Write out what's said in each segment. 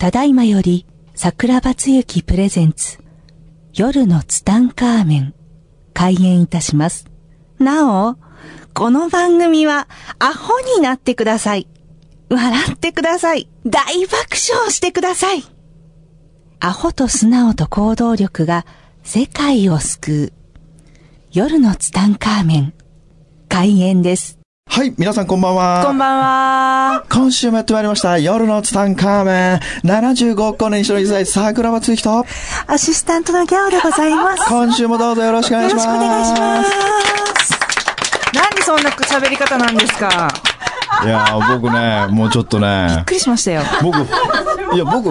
ただいまより桜庭つゆきプレゼンツ夜のツタンカーメン開演いたします。なお、この番組はアホになってください。笑ってください。大爆笑してください。アホと素直と行動力が世界を救う。夜のツタンカーメン開演です。はい、皆さんこんばんは。こんばんは。今週もやってまいりました、夜のツタンカーメン。75個年一の一代、桜庭つゆきと、アシスタントのギャオでございます。今週もどうぞよろしくお願いします。よろしくお願いします。なんでそんな喋り方なんですかいやー、僕ね、もうちょっとねびっ、くりしましたよ。僕、いや、僕、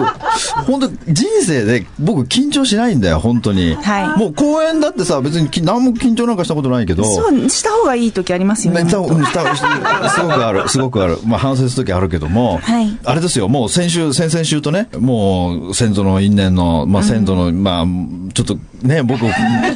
本当人生で僕緊張しないんだよ、本当に。はいもう公演だってさ、別にき何も緊張なんかしたことないけど。そう、した方がいい時ありますよね。うん多分すごくある、すごくある。まあ、反省するときあるけども、はいあれですよ、もう先週、先々週とね、もう先祖の因縁の、まあ、先祖の、まあ、ちょっとね、僕、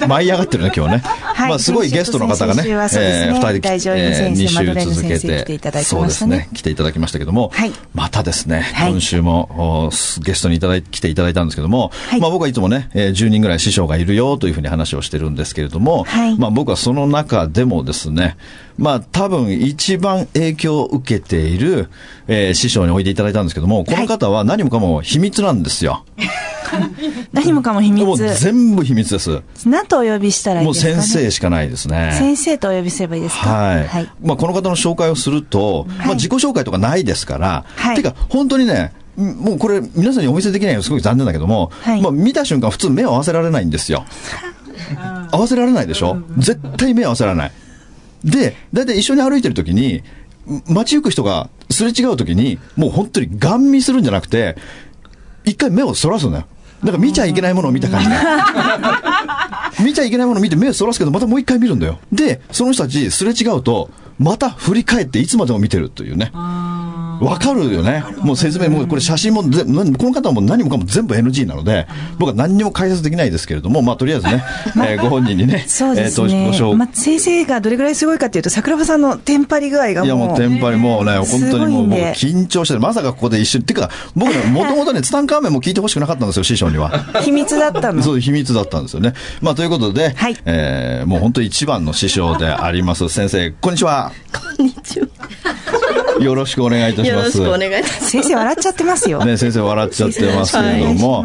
舞い上がってるね、今日ね。いまあ、すごいゲストの方がね、先週はそうですね二人で大女優先生二週続けていただきましたねそうですね、来ていただきましたけども、はいまたですね、はい今週もおゲストにいただい来ていただいたんですけども、はいまあ僕はいつもね、えー10人ぐらい師匠がいるよというふうに話をしてるんですけれども、はいまあ僕はその中でもですね、まあ多分一番影響を受けている、えー師匠においていただいたんですけども、この方は何もかも秘密なんですよ。何もかも秘密。もう全部秘密です。何とお呼びしたらいいもうですか、ね、先生しかないですね。先生とお呼びすればいいですか？はい。はい。まあ、この方の紹介をすると、まあ、自己紹介とかないですから、はいてか、本当にね、んもうこれ、皆さんにお見せできないのすごい残念だけども、はいまあ、見た瞬間、普通目を合わせられないんですよ。合わせられないでしょ？絶対目を合わせられない。で、だいたい一緒に歩いてる時に、街行く人がすれ違う時に、もう本当にガン見するんじゃなくて、一回目をそらすんだよ。だから見ちゃいけないものを見た感じで。見ちゃいけないものを見て目をそらすけど、またもう一回見るんだよ。で、その人たちすれ違うと、また振り返っていつまでも見てるというね。わかるよね。もう説明も、これ写真もこの方はもう何もかも全部 NG なので、僕は何にも解説できないですけれども、まあとりあえずね、えーご本人にね、そうですえーね。とご紹まあ、先生がどれぐらいすごいかっていうと、桜庭さんのテンパり具合がもう。いやもうテンパりもうね、本当にもうすごいん僕で緊張してるまさかここで一緒に、てか、僕ね、もともとね、ツタンカーメンも聞いてほしくなかったんですよ、師匠には。秘密だったの。そういう秘密だったんですよね。まあということで、はいえーもう本当に一番の師匠であります、先生、こんにちは。こんにちは。よろしくお願いいたします。よろしくお願いいたします。先生笑っちゃってますよ。ね、先生笑っちゃってますけれども、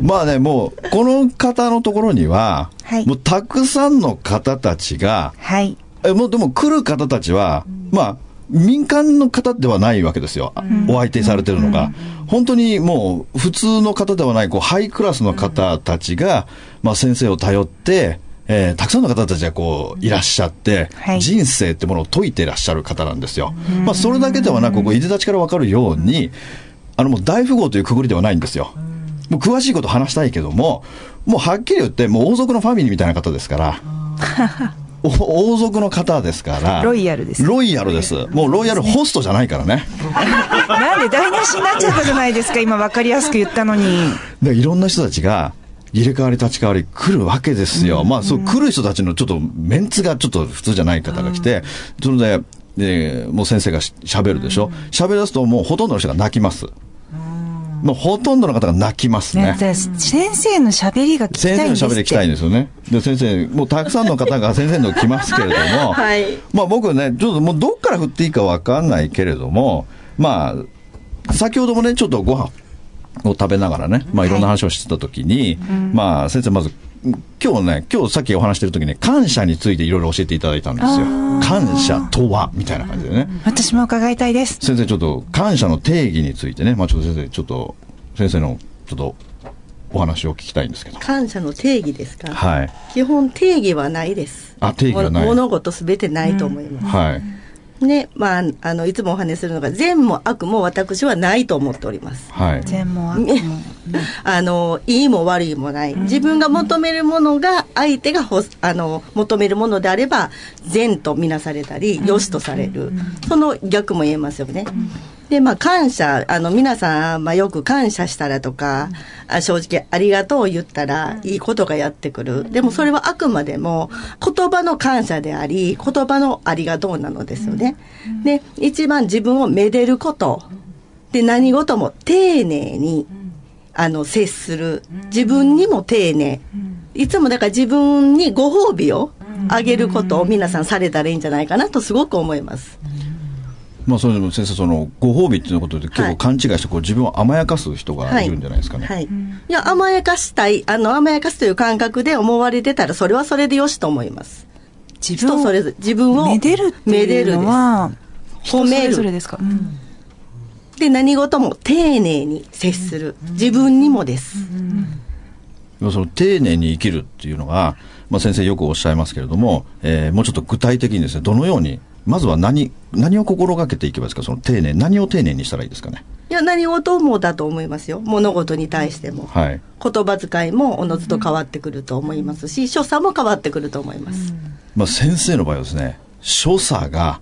まあね、もう、この方のところには、はいもうたくさんの方たちが、はい。えもうでも来る方たちは、まあ、民間の方ではないわけですよ。お相手されてるのが。本当にもう、普通の方ではない、こう、ハイクラスの方たちが、まあ、先生を頼って、えーたくさんの方たちがこう、いらっしゃって、はい人生ってものを解いていらっしゃる方なんですよ。まあ、それだけではなく、こう、いでたちからわかるように、あの、もう大富豪というくぐりではないんですよ。もう詳しいこと話したいけども、もうはっきり言って、もう王族のファミリーみたいな方ですから。お 王族の方ですから。ロイヤルですロイヤルです。もうロイヤルホストじゃないからね。なんで台無しになっちゃったじゃないですか、今分かりやすく言ったのに。でいろんな人たちが、入れ替わり立ち替わり来るわけですよ。まあ、そう、来る人たちのちょっとメンツがちょっと普通じゃない方が来て、それで、で、もう先生がし喋るでしょ？喋らすともうほとんどの人が泣きます。もうほとんどの方が泣きますね。ね、で先生の喋りが聞き先たいんですって。生の喋り聞きたいんですよね。で、先生、もうたくさんの方が先生の来ますけれども、はいまあ僕ね、ちょっともうどっから振っていいかわかんないけれども、まあ、先ほどもね、ちょっとご飯を食べながらね、まあいろんな話をしてた時に、まあ先生まず、今日ね、今日さっきお話してる時に、感謝についていろいろ教えていただいたんですよ。感謝とは、みたいな感じでね。私も伺いたいです。先生ちょっと感謝の定義についてね、まあちょっと先生、ちょっと、先生のちょっとお話を聞きたいんですけど。感謝の定義ですか？はい。基本定義はないです。あ定義はないも物事すべてないと思います。はい。ね、まあ、あの、いつもお話しするのが、善も悪も私はないと思っております。はい。全も悪も。あの、いいも悪いもない。自分が求めるものが、相手がほあの、求めるものであれば、善とみなされたり、良しとされる。その逆も言えますよね。で、まあ、感謝、あの、皆さん、まあ、よく感謝したらとか、あ正直、ありがとうを言ったら、いいことがやってくる。でも、それはあくまでも、言葉の感謝であり、言葉のありがとうなのですよね。で、一番自分をめでること。で、何事も丁寧に、あの、接する。自分にも丁寧。いつもだから自分にご褒美をあげることを皆さんされたらいいんじゃないかなとすごく思います。まあ、それでも先生、その、ご褒美っていうことで結構勘違いして、こう自分を甘やかす人がいるんじゃないですかね。はい。いや、甘やかしたい、あの、甘やかすという感覚で思われてたら、それはそれでよしと思います。自分を人それぞれ、自分を。めでるっていうのは、褒める人それですか、うんで、何事も丁寧に接する。自分にもです。まあその丁寧に生きるっていうのが、まあ、先生よくおっしゃいますけれども、えーもうちょっと具体的にですね、どのように、まずは何、何を心がけていけばいいですか、その丁寧、何を丁寧にしたらいいですかね？いや、何事もだと思いますよ。物事に対しても。はい。言葉遣いもおのずと変わってくると思いますし、所作も変わってくると思います。まあ、先生の場合はですね、所作が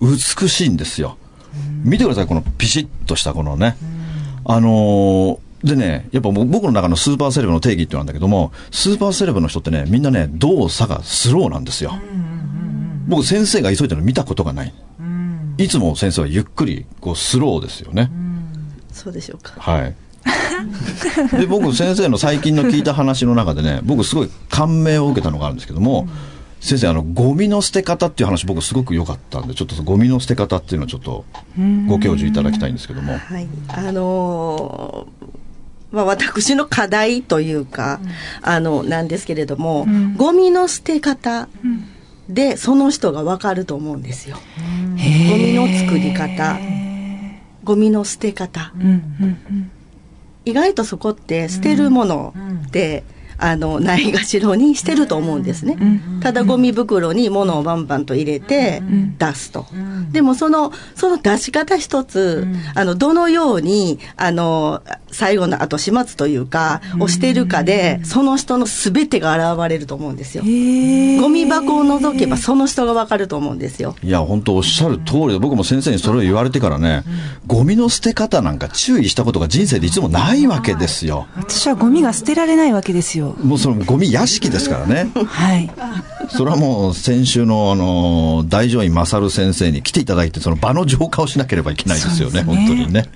美しいんですよ。見てください、このピシッとしたこのね。あのーでね、やっぱ僕の中のスーパーセレブの定義ってなんだけども、スーパーセレブの人ってね、みんなね、動作がスローなんですよ。僕先生が急いでるの見たことがない。いつも先生はゆっくり、こうスローですよね。そうでしょうか。はい。で、僕、先生の最近の聞いた話の中でね、僕、すごい感銘を受けたのがあるんですけども、先生、あの、ゴミの捨て方っていう話、僕、すごく良かったんで、ちょっとゴミの捨て方っていうのをちょっとご教授いただきたいんですけども。はい。あのーまあ、私の課題というか、あの、なんですけれども、ゴミの捨て方で、その人がわかると思うんですよ。ゴミの作り方、ゴミの捨て方。意外とそこって捨てるものって、あの、ないがしろにしてると思うんですね。ただゴミ袋に物をバンバンと入れて出すと。でもその、その出し方一つ、あの、どのように、あの、最後の後始末というか、をしてるかで、その人の全てが現れると思うんですよ。ゴミ箱を除けばその人がわかると思うんですよ。いや、本当おっしゃる通りで、僕も先生にそれを言われてからね、ゴミの捨て方なんか注意したことが人生でいつもないわけですよ。私はゴミが捨てられないわけですよ。もうそのゴミ屋敷ですからね。はい。それはもう先週のあの、大乗院勝先生に来ていただいて、その場の浄化をしなければいけないですよね、ね本当にね。だか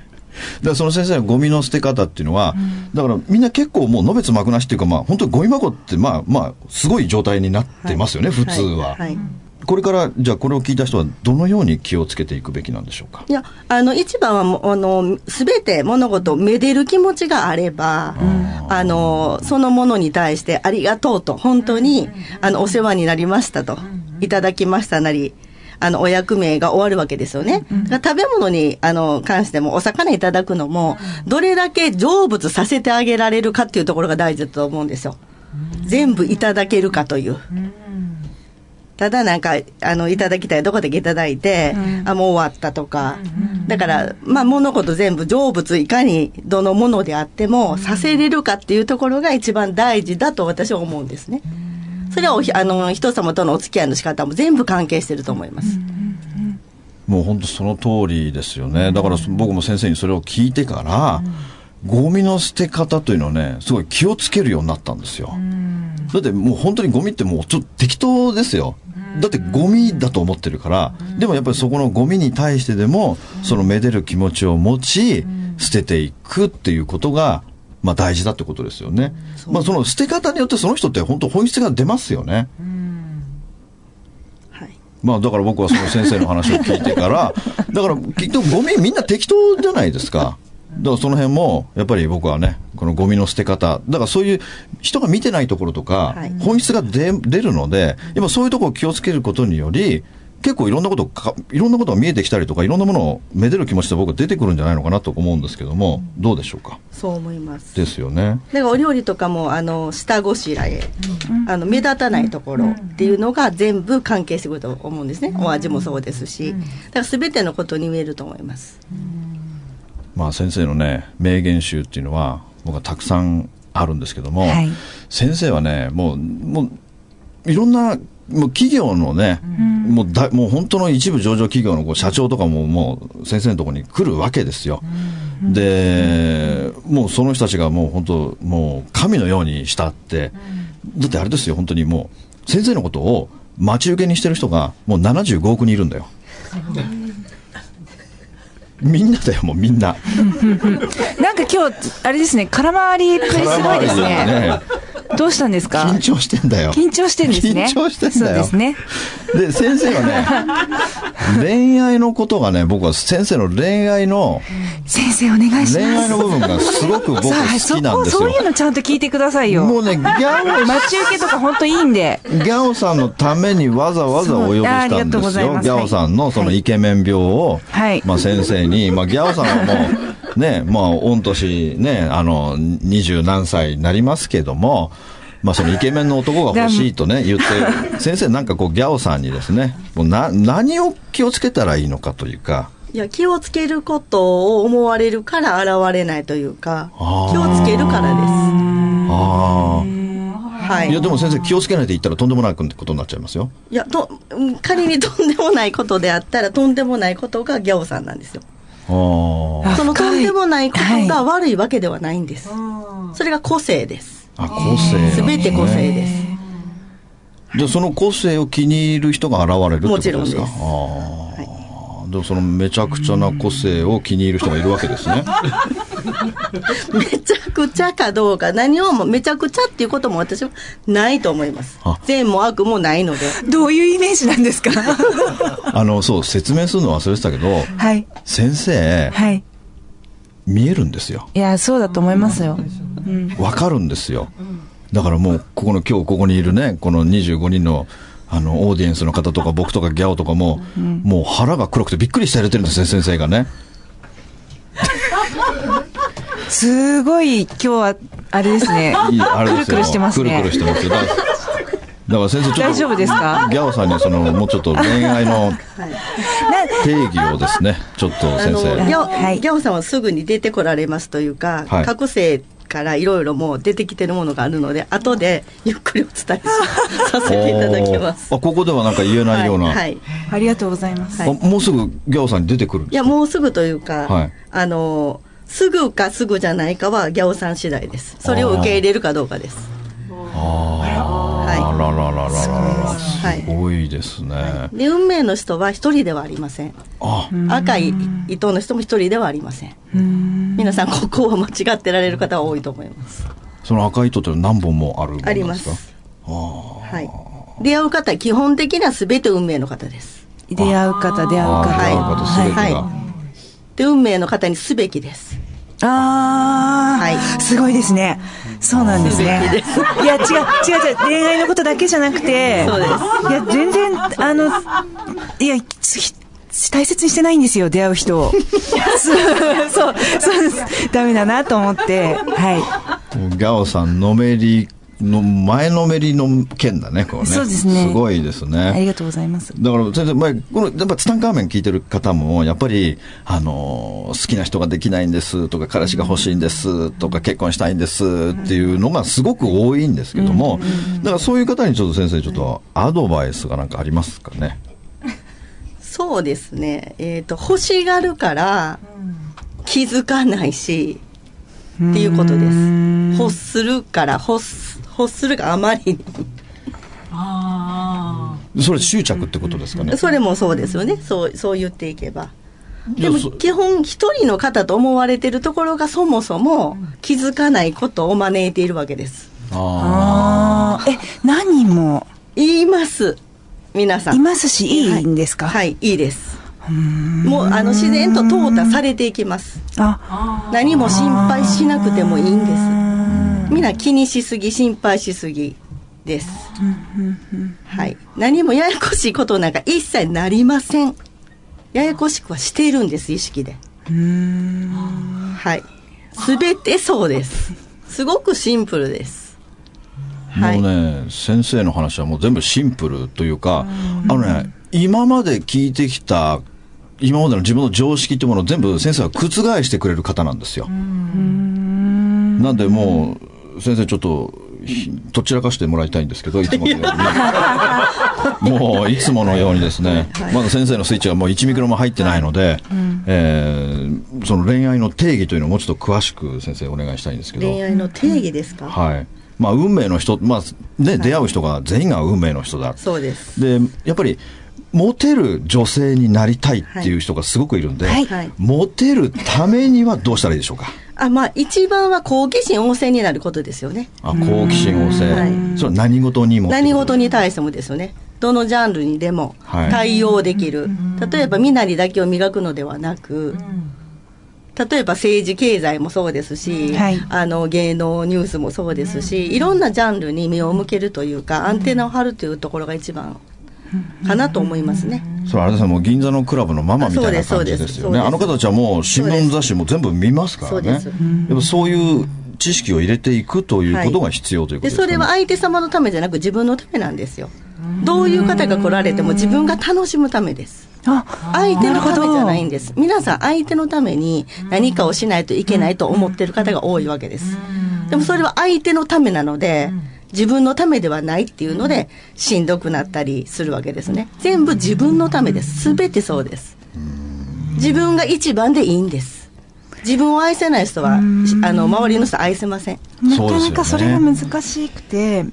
らその先生のゴミの捨て方っていうのは、だからみんな結構もうのべつ幕なしっていうか、まあ本当にゴミ箱ってまあまあ、すごい状態になってますよね、普通は。はい。これから、じゃあこれを聞いた人はどのように気をつけていくべきなんでしょうか？いや、あの、一番はもう、あの、すべて物事をめでる気持ちがあれば、あの、そのものに対してありがとうと、本当に、あの、お世話になりましたと、いただきましたなり、あの、お役目が終わるわけですよね。だから食べ物に、あの、関しても、お魚いただくのも、どれだけ成仏させてあげられるかっていうところが大事だと思うんですよ。全部いただけるかという。ただなんか、あの、いただきたいとこだけいただいて、あ、もう終わったとか。だから、まあ、物事全部成仏いかにどのものであっても、させれるかっていうところが一番大事だと私は思うんですね。それはおひ、あの、人様とのお付き合いの仕方も全部関係してると思います。もう本当その通りですよね。だから僕も先生にそれを聞いてから、ゴミの捨て方というのをね、すごい気をつけるようになったんですよ。だってもう本当にゴミってもうちょっと適当ですよ。だってゴミだと思ってるから、でもやっぱりそこのゴミに対してでも、そのめでる気持ちを持ち、捨てていくっていうことが、まあ大事だってことですよね。まあその捨て方によってその人って本当本質が出ますよね。はい。まあだから僕はその先生の話を聞いてから、だからきっとゴミみんな適当じゃないですか。だからその辺も、やっぱり僕はね、このゴミの捨て方、だからそういう人が見てないところとか、はい本質が出出るので、やっぱそういうところを気をつけることにより、結構いろんなことか、いろんなことが見えてきたりとか、いろんなものをめでる気持ちで僕は出てくるんじゃないのかなと思うんですけども、どうでしょうか？そう思います。ですよね。だからお料理とかも、あの、下ごしらえ、あの、目立たないところっていうのが全部関係してくると思うんですね。お味もそうですし。だから全てのことに言えると思います。まあ先生のね、名言集っていうのは、僕はたくさんあるんですけども、はい先生はね、もう、もう、いろんな、もう企業のね、もうだ、もう本当の一部上場企業のこう社長とかももう先生のところに来るわけですよ。で、もうその人たちがもう本当、もう神のように慕って、だってあれですよ、本当にもう、先生のことを待ち受けにしてる人がもう75億人いるんだよ。みんなだよ、もうみんな。なんか今日、あれですね、空回りっぷりすごいですね。よどうしたんですか？緊張してんだよ。緊張してんですね。緊張してんだよ。そうですね。で、先生はね、恋愛のことがね、僕は先生の恋愛の、先生お願いします。恋愛の部分がすごく僕好きなんですよ。そういうのちゃんと聞いてくださいよ。もうね、ギャオ、待ち受けとか本当いいんで。ギャオさんのためにわざわざお呼びしたんですよ。ギャオさんのそのイケメン病を、はいまあ先生に、まあギャオさんはもう、ね、まあ御年ね、あの、二十何歳になりますけども、まあそのイケメンの男が欲しいとね、言って、先生なんかこうギャオさんにですね、もうな、何を気をつけたらいいのかというか、いや、気をつけることを思われるから現れないというか、気をつけるからでああ。す。はい。いやでも先生気をつけないと言ったらとんでもないことになっちゃいますよ。いや、と、うん仮にとんでもないことであったら、とんでもないことがギャオさんなんですよ。そのとんでもないことはいが悪いわけではないんです。それが個性です。あ、個性すね。すべて個性です。じゃあその個性を気に入る人が現れるってことですか？もちろんですああ、でもそのめちゃくちゃな個性を気に入る人がいるわけですね。めちゃくちゃかどうか、何をもめちゃくちゃっていうことも私はないと思いますあ。善も悪もないので。どういうイメージなんですか？あの、そう、説明するの忘れてたけど、はい。先生、はい。見えるんですよ。いや、そうだと思いますよ。わかるんですよ。だからもう、ここの、今日ここにいるね、この25人の、あの、オーディエンスの方とか僕とかギャオとかも、もう腹が黒くてびっくりしてやれてるんですね、先生がね。すごい、今日は、あれですね。いいあれですよくるくるしてますね。くるくるしてますよ。だからだから先生ちょっと。大丈夫ですか？ギャオさんにその、もうちょっと恋愛の 定義をですね、ちょっと先生。ャオ、はいギャオさんはすぐに出てこられますというか、はい覚醒からいろいろもう出てきてるものがあるので、後でゆっくりお伝えしさせていただきます。あ、ここではなんか言えないような。はい。はいありがとうございます。あもうすぐギャオさんに出てくるんですいや、もうすぐというか、はいあの、すぐかすぐじゃないかはギャオさん次第です。それを受け入れるかどうかです。あはいららららららすごいですね。で、運命の人は一人ではありません。あ、赤い糸の人も一人ではありません。皆さん、ここを間違ってられる方は多いと思います。その赤い糸って何本もあるんですか？ます。はい。出会う方、基本的には全て運命の方です。出会う方、出会う方。あー出会う方すべ。はいで、運命の方にすべきです。ああ、はいすごいですね。そうなんですね。いや、違う、違う、違う、恋愛のことだけじゃなくて、そうですいや、全然、あの、いや、つ大切にしてないんですよ、出会う人を。そう、そう、そうです。ダメだなと思って、はい。もうギャオさん、のめりの、前のめりの件だね、これね。そうですねすごいですあね。りがとうございます。だから先生、前、この、やっぱツタンカーメン聞いてる方も、やっぱり、あの、好きな人ができないんですとか、彼氏が欲しいんですとか、結婚したいんですっていうのがすごく多いんですけども、だからそういう方にちょっと先生、ちょっとアドバイスがなんかありますかね？そうですね。えっ、と、欲しがるから、気づかないし、っていうことです。欲するから、欲す、欲するがあまりに。それ執着ってことですかね。それもそうですよね。そう、そう言っていけば。でも基本一人の方と思われてるところがそもそも気づかないことを招いているわけです。あああ、え、何人も？言います。皆さん。いますし、いいんですか？はい、いいです。もう、あの、自然と淘汰されていきます。あ、何も心配しなくてもいいんです。みんな気にしすぎ、心配しすぎです。はい。何もややこしいことなんか一切なりません。ややこしくはしているんです、意識で。はい。すべてそうです。すごくシンプルです。もうね、先生の話はもう全部シンプルというか、あのね、今まで聞いてきた、今までの自分の常識ってものを全部先生は覆してくれる方なんですよ。なんでもう、先生ちょっと、ひどちらかしてもらいたいんですけど、いつものように。もう、いつものようにですね、まだ先生のスイッチがもう1ミクロも入ってないので、えーその恋愛の定義というのをもうちょっと詳しく先生お願いしたいんですけど。恋愛の定義ですか、はい。まあ、運命の人、まあ、ね、出会う人が全員が運命の人だ。そうです。で、やっぱり、モテる女性になりたいっていう人がすごくいるんで、はい。はい。モテるためにはどうしたらいいでしょうか？あまあ一番は好奇心旺盛になることですよね。あ好奇心旺盛、はい。それは何事にも何事に対してもですよね。どのジャンルにでもはい。対応できる、例えば身なりだけを磨くのではなく、例えば政治経済もそうですし、はい。あの芸能ニュースもそうですし、いろんなジャンルに目を向けるというかアンテナを張るというところが一番かなと思いますね。それあれですねもう銀座のクラブのママみたいな感じですそうですそうですよねあの方たちはもう新聞雑誌も全部見ますからねそうですやっぱそういう知識を入れていくということが必要ということでですか、ねそれは相手様のためじゃなく自分のためなんですよ。どういう方が来られても自分が楽しむためです。あ、相手のためじゃないんでです。皆さん相手のために何かをしないといけないと思ってる方が多いわけです。でもそれは相手のためなので、自分のためではないっていうので、しんどくなったりするわけですね。全部自分のためです。すべてそうです。自分が一番でいいんです。自分を愛せない人は、あの、周りの人愛せません。なかなかそれが難しくて、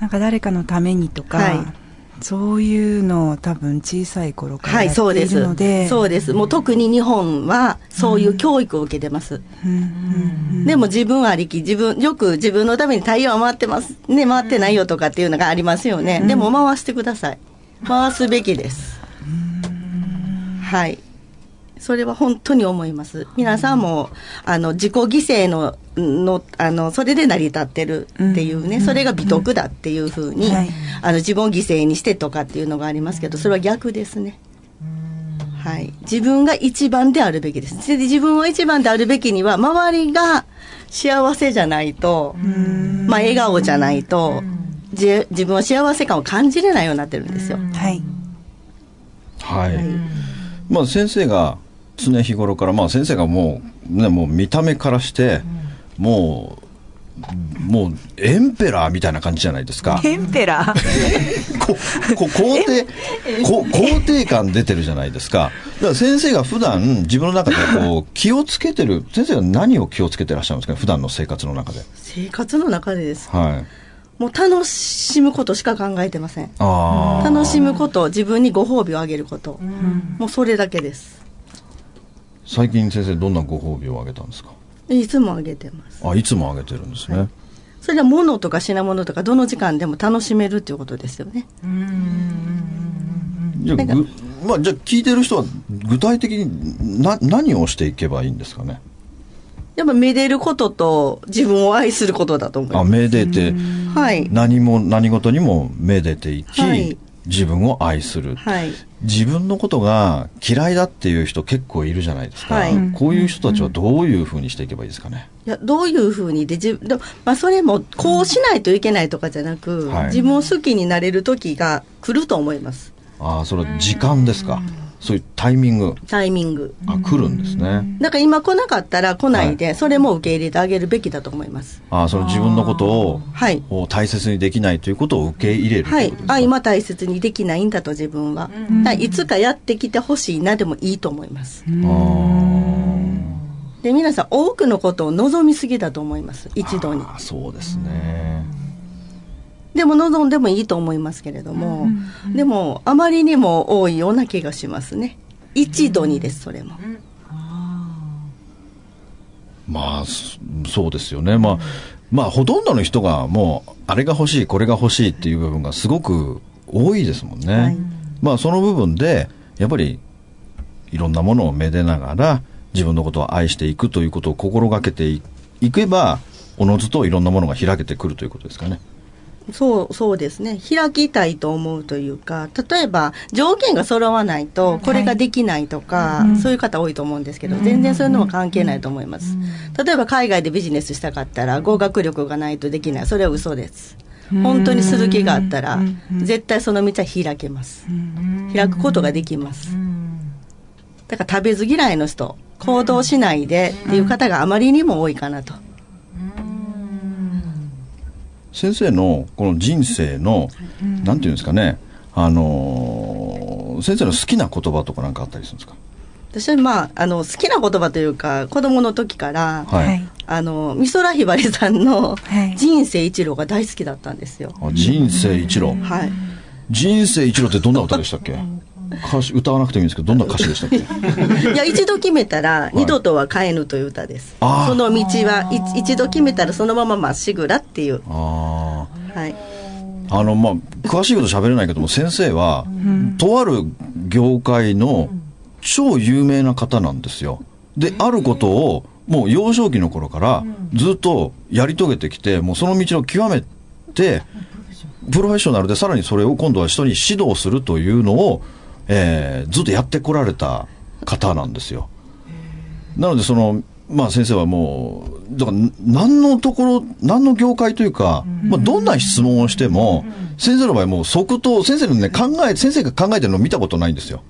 なんか誰かのためにとか、はいそういうのを多分小さい頃からはい、やっていそうです。るので、そうです。もう特に日本は、そういう教育を受けてます。うんうんでも自分ありき、自分、よく自分のために太陽は回ってます。ね、回ってないよとかっていうのがありますよね。でも回してください。回すべきです。はい。それは本当に思います。皆さんも、あの、自己犠牲の、の、あの、それで成り立ってるっていうね、それが美徳だっていうふうに、はいあの、自分を犠牲にしてとかっていうのがありますけど、それは逆ですね。はい。自分が一番であるべきです。で自分を一番であるべきには、周りが幸せじゃないと、まあ、笑顔じゃないと、じ自分は幸せ感を感じれないようになってるんですよ。はい。はい、まあ先生が常日頃からまあ先生がもうねもう見た目からして、もうもうエンペラーみたいな感じじゃないですかエンペラー？ここ肯定こ肯定感出てるじゃないですかだから先生が普段自分の中でこう気をつけてる先生は何を気をつけてらっしゃるんですかね普段の生活の中で生活の中でです。はいもう楽しむことしか考えてません。楽しむこと、自分にご褒美をあげること。もうそれだけです。最近先生どんなご褒美をあげたんですか？いつもあげてます。あいつもあげてるんですね、それは物とか品物とかどの時間でも楽しめるっていうことですよね。じゃあ、ぐまあ、じゃあ聞いてる人は具体的にな何をしていけばいいんですかね？やっぱめでることと自分を愛することだと思いあます。めでてはい。何も何事にもめでていき、はい自分を愛する、はい。自分のことが嫌いだっていう人結構いるじゃないですか、はい。こういう人たちはどういうふうにしていけばいいですかね、いや、どういうふうにで、自分、まあ、それも、こうしないといけないとかじゃなく、はい。自分を好きになれる時が来ると思います。ああそれは時間ですか、そういうタイミングタイミング。あ来るんですね、だから今来なかったら来ないで、それも受け入れてあげるべきだと思います。ああその自分のことをはい。を大切にできないということを受け入れるとはいあ、今大切にできないんだと自分は。いつかやってきてほしいなでもいいと思います。で、皆さん多くのことを望みすぎだと思います。一度に。ああそうですね、でも望んでもいいと思いますけれども、でもあまりにも多いような気がしますね。一度にです、それも。まあ、そそうですよね。まあ、まあ、ほとんどの人がもう、あれが欲しい、これが欲しいっていう部分がすごく多いですもんね。はいまあ、その部分で、やっぱり、いろんなものをめでながら、自分のことを愛していくということを心がけていいけば、おのずといろんなものが開けてくるということですかね。そう、そうですね。開きたいと思うというか、例えば条件が揃わないと、これができないとか、そういう方多いと思うんですけど、全然そういうのは関係ないと思います。例えば海外でビジネスしたかったら、語学力がないとできない。それは嘘です。本当にする気があったら、絶対その道は開けます。開くことができます。だから食べず嫌いの人、行動しないでっていう方があまりにも多いかなと。先生のこの人生の、なんていうんですかね、あのー先生の好きな言葉とかなんかあったりするんですか？私はまあ、あの、好きな言葉というか、子供の時から、はい。はい。あの、美空ひばりさんのはい。人生一路が大好きだったんですよ。あ人生一路。はい。人生一路ってどんな歌でしたっけ？歌詞歌わなくてもいいんですけど、どんな歌詞でしたっけ？いや、一度決めたら、二度とは変えぬという歌です。その道は、い一度決めたらそのまままっしぐらっていう。あはい。あ。あの、まあ、詳しいこと喋れないけども、先生は、とある業界の超有名な方なんですよ。で、あることを、もう幼少期の頃からずっとやり遂げてきて、もうその道を極めて、プロフェッショナルでさらにそれを今度は人に指導するというのを、えーずっとやってこられた方なんですよ。なのでその、まあ先生はもう、だから何のところ、何の業界というか、まあどんな質問をしても、先生の場合もう即答、先生のね、考え、先生が考えてるのを見たことないんですよ。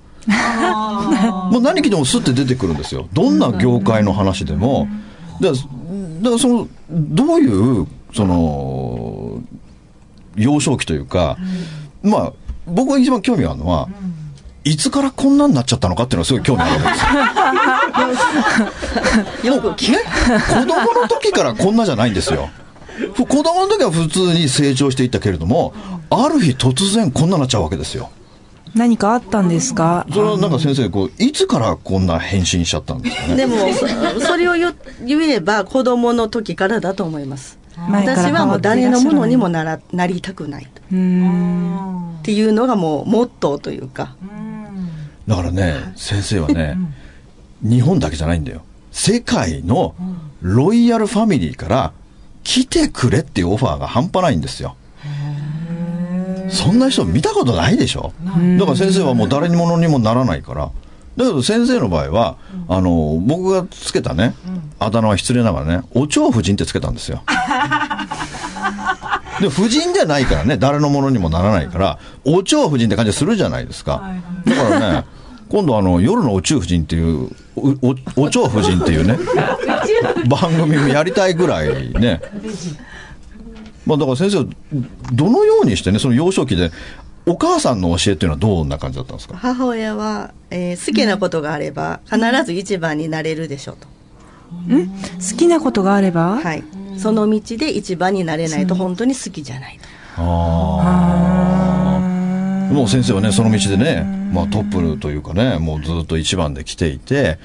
もう何聞いてもスッて出てくるんですよ。どんな業界の話でも。だから、だからその、どういう、その、幼少期というか、まあ、僕が一番興味があるのは、いつからこんなになっちゃったのかっていうのはすごい興味あるわけですよ。よく聞ね、子供の時からこんなじゃないんですよ。ふ子供の時は普通に成長していったけれども、ある日突然こんなになっちゃうわけですよ。何かあったんですか？それはなんか先生、こう、いつからこんな変身しちゃったんですかね？でも、そそれを言言えば子供の時からだと思います。私はもう誰のものにもならなりたくないっていうのがもうモットーというか。だからね、先生はね、日本だけじゃないんだよ。世界のロイヤルファミリーから来てくれっていうオファーが半端ないんですよ。そんな人見たことないでしょ？だから先生はもう誰にものにもならないから。だけど先生の場合は、あの、僕がつけたね、あだ名は失礼ながらね、お蝶夫人ってつけたんですよ。で、夫人じゃないからね、誰のものにもならないから、お蝶夫人って感じするじゃないですか。だからね、今度あの、夜のお中夫人っていう、お、おお蝶夫人っていうね、番組もやりたいぐらいね。まあだから先生、どのようにしてね、その幼少期で、お母さんの教えっていうのはどんな感じだったんですか？母親は、えー好きなことがあれば必ず一番になれるでしょうと。好きなことがあれば、はい。その道で一番になれないと本当に好きじゃないと。ああ。もう先生はね、その道でね、まあトップというかね、もうずっと一番で来ていて、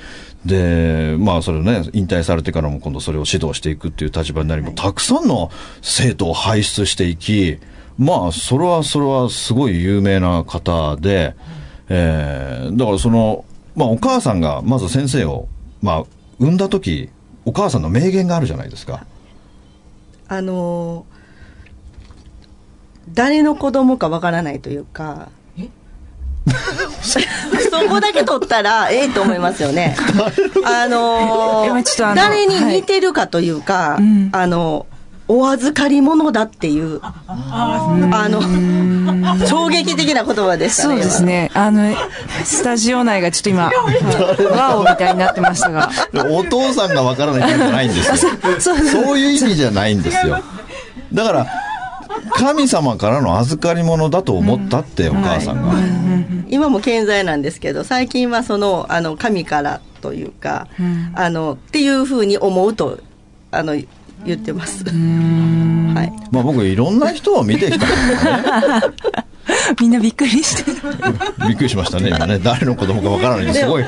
で、まあそれをね、引退されてからも今度それを指導していくっていう立場になり、もうたくさんの生徒を輩出していき、まあそれはそれはすごい有名な方で、えー、だからその、まあお母さんがまず先生を、まあ産んだ時、お母さんの名言があるじゃないですか。あのー誰の子供かわからないというか、そこだけ取ったら、ええと思いますよね。あのー誰に似てるかというか、うんあの、お預かり物だっていう、あの、衝撃的な言葉でしたね。そうですね。あの、スタジオ内がちょっと今、ワオみたいになってましたが。お父さんがわからないって意味じゃないんですよ。そういう意味じゃないんですよ。だから、神様からの預かり物だと思ったって、お母さんが。今も健在なんですけど、最近はその、あの、神からというか、あの、っていうふうに思うと、あの、言ってます。はい。まあ僕、いろんな人を見てきたからね。みんなびっくりしてる。びっくりしましたね、今ね。誰の子供かわからないんですごい。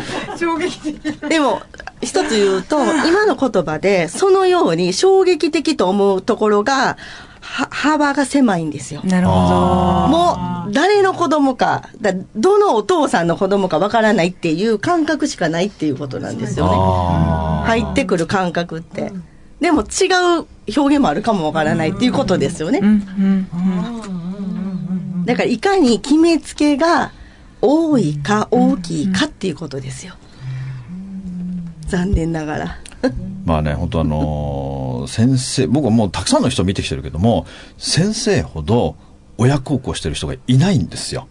でも、一つ言うと、今の言葉で、そのように衝撃的と思うところが、は幅が狭いんですよ。なるほど。もう、誰の子供か、だどのお父さんの子供かわからないっていう感覚しかないっていうことなんですよね。あ入ってくる感覚って。でも違う表現もあるかもわからないっていうことですよね。うんうんだからいかに決めつけが多いか大きいかっていうことですよ。残念ながら。まあね、本当あのー先生、僕はもうたくさんの人を見てきてるけども、先生ほど親孝行してる人がいないんですよ。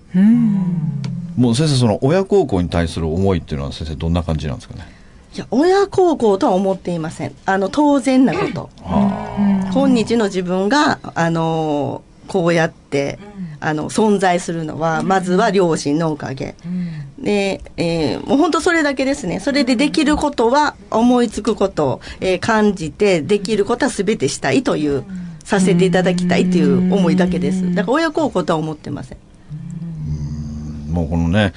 もう先生、その親孝行に対する思いっていうのは先生どんな感じなんですかね？いや、親孝行とは思っていません。あの、当然なこと。今日の自分が、あの、こうやって、あの、存在するのは、まずは両親のおかげ。で、えーもう本当それだけですね。それでできることは、思いつくこと、えー感じて、できることは全てしたいという、させていただきたいという思いだけです。だから親孝行とは思ってません。もうこのね、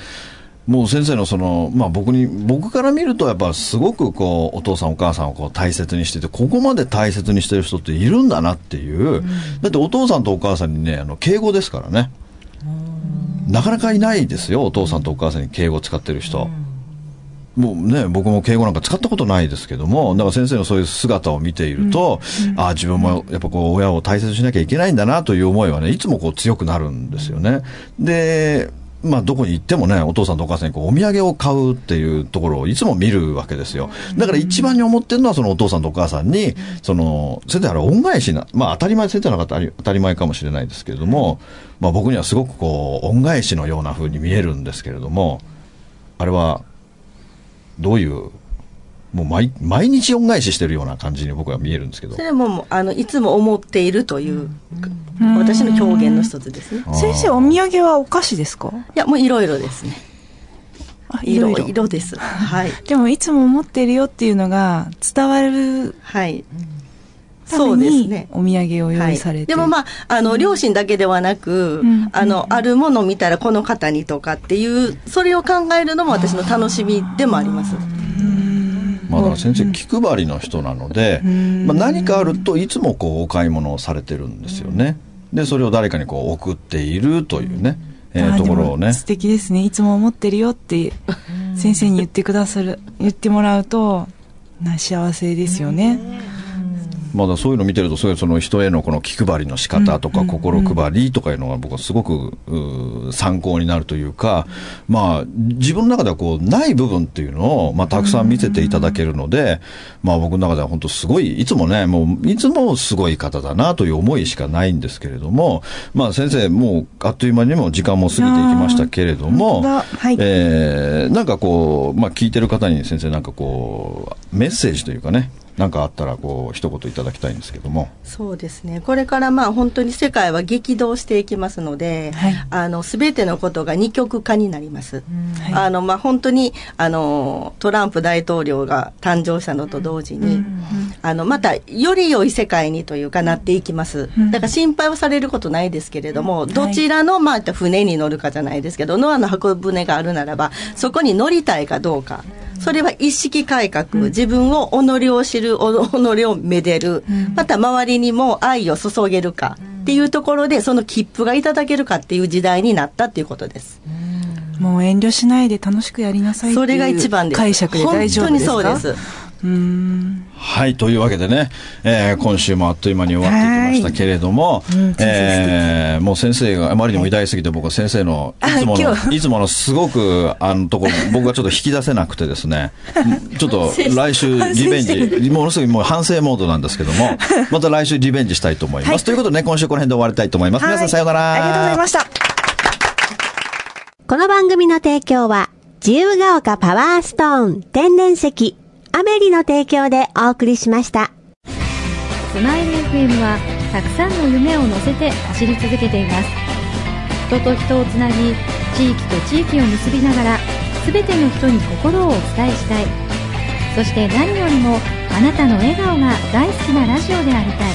もう先生のその、まあ僕に、僕から見るとやっぱすごくこう、お父さんお母さんをこう大切にしてて、ここまで大切にしてる人っているんだなっていう、だってお父さんとお母さんにね、あの、敬語ですからね。なかなかいないですよ、お父さんとお母さんに敬語を使ってる人。もうね、僕も敬語なんか使ったことないですけども、だから先生のそういう姿を見ていると、ああ、自分もやっぱこう、親を大切にしなきゃいけないんだなという思いはね、いつもこう強くなるんですよね。で、まあ、どこに行ってもね、お父さんとお母さんにこうお土産を買うっていうところをいつも見るわけですよ。だから一番に思ってるのはそのお父さんとお母さんに、その、先生あれ恩返しな、まあ当たり前、先生の方当たり前かもしれないですけれども、まあ僕にはすごくこう、恩返しのようなふうに見えるんですけれども、あれは、どういう、もう毎毎日恩返ししてるような感じに僕は見えるんですけどそ。れもあのいつも思っているという、私の表現の一つですね。先生、お土産はお菓子ですか？いや、もういろいろですね。あいろいろろです。はい。でも、いつも思ってるよっていうのが伝わるはい。たそうですね。お土産を用意されて、でもまあ、あの、両親だけではなく、うんあの、あるものを見たらこの方にとかっていう、それを考えるのも私の楽しみでもあります。まあ、だから先生、気配りの人なので、まあ、何かあるといつもこうお買い物をされてるんですよね。で、それを誰かにこう送っているというね、えーところをね。素敵ですね。いつも思ってるよって、先生に言ってくださる、言ってもらうと、な幸せですよね。まだそういうの見てると、そういうその人へのこの気配りの仕方とか、心配りとかいうのが僕はすごく参考になるというか、まあ、自分の中ではこう、ない部分っていうのを、まあ、たくさん見せていただけるので、まあ、僕の中では本当すごい、いつもね、もう、いつもすごい方だなという思いしかないんですけれども、まあ、先生、もう、あっという間にも時間も過ぎていきましたけれども、はい。えーなんかこう、まあ、聞いてる方に先生、なんかこう、メッセージというかね、なんかあったら、こう、一言いただきたいんですけども。そうですね。これからまあ本当に世界は激動していきますので、はいあの、すべてのことが二極化になります。はいあの、まあ本当に、あの、トランプ大統領が誕生したのと同時に、あの、また、より良い世界にというかなっていきます。だから心配はされることないですけれども、どちらの、まあ、船に乗るかじゃないですけど、ノアの箱舟があるならば、そこに乗りたいかどうか。それは意識改革、自分を己を知る、お己をめでる、また周りにも愛を注げるかっていうところで、その切符がいただけるかっていう時代になったっていうことです。もう遠慮しないで楽しくやりなさいっていうそれが一番です。解釈で大丈夫ですか？本当にそうです。はい、というわけでね、えー今週もあっという間に終わっていきましたけれども、えーもう先生があまりにも偉大すぎて、僕は先生のい。つもの、いつものすごく、あのところ、僕がちょっと引き出せなくてですね、ちょっと 来週リベンジ、ものすごいもう反省モードなんですけども、また来週リベンジしたいと思います。ということでね、今週この辺で終わりたいと思います。皆さんさようなら。ありがとうございました。この番組の提供は、自由が丘パワーストーン天然石、アメリの提供でお送りしました。スマイル FM はたくさんの夢を乗せて走り続けています。人と人をつなぎ地域と地域を結びながら全ての人に心をお伝えしたい。そして何よりもあなたの笑顔が大好きなラジオでありたい。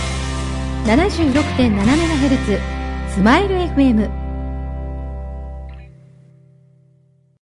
76.7MHz スマイル FM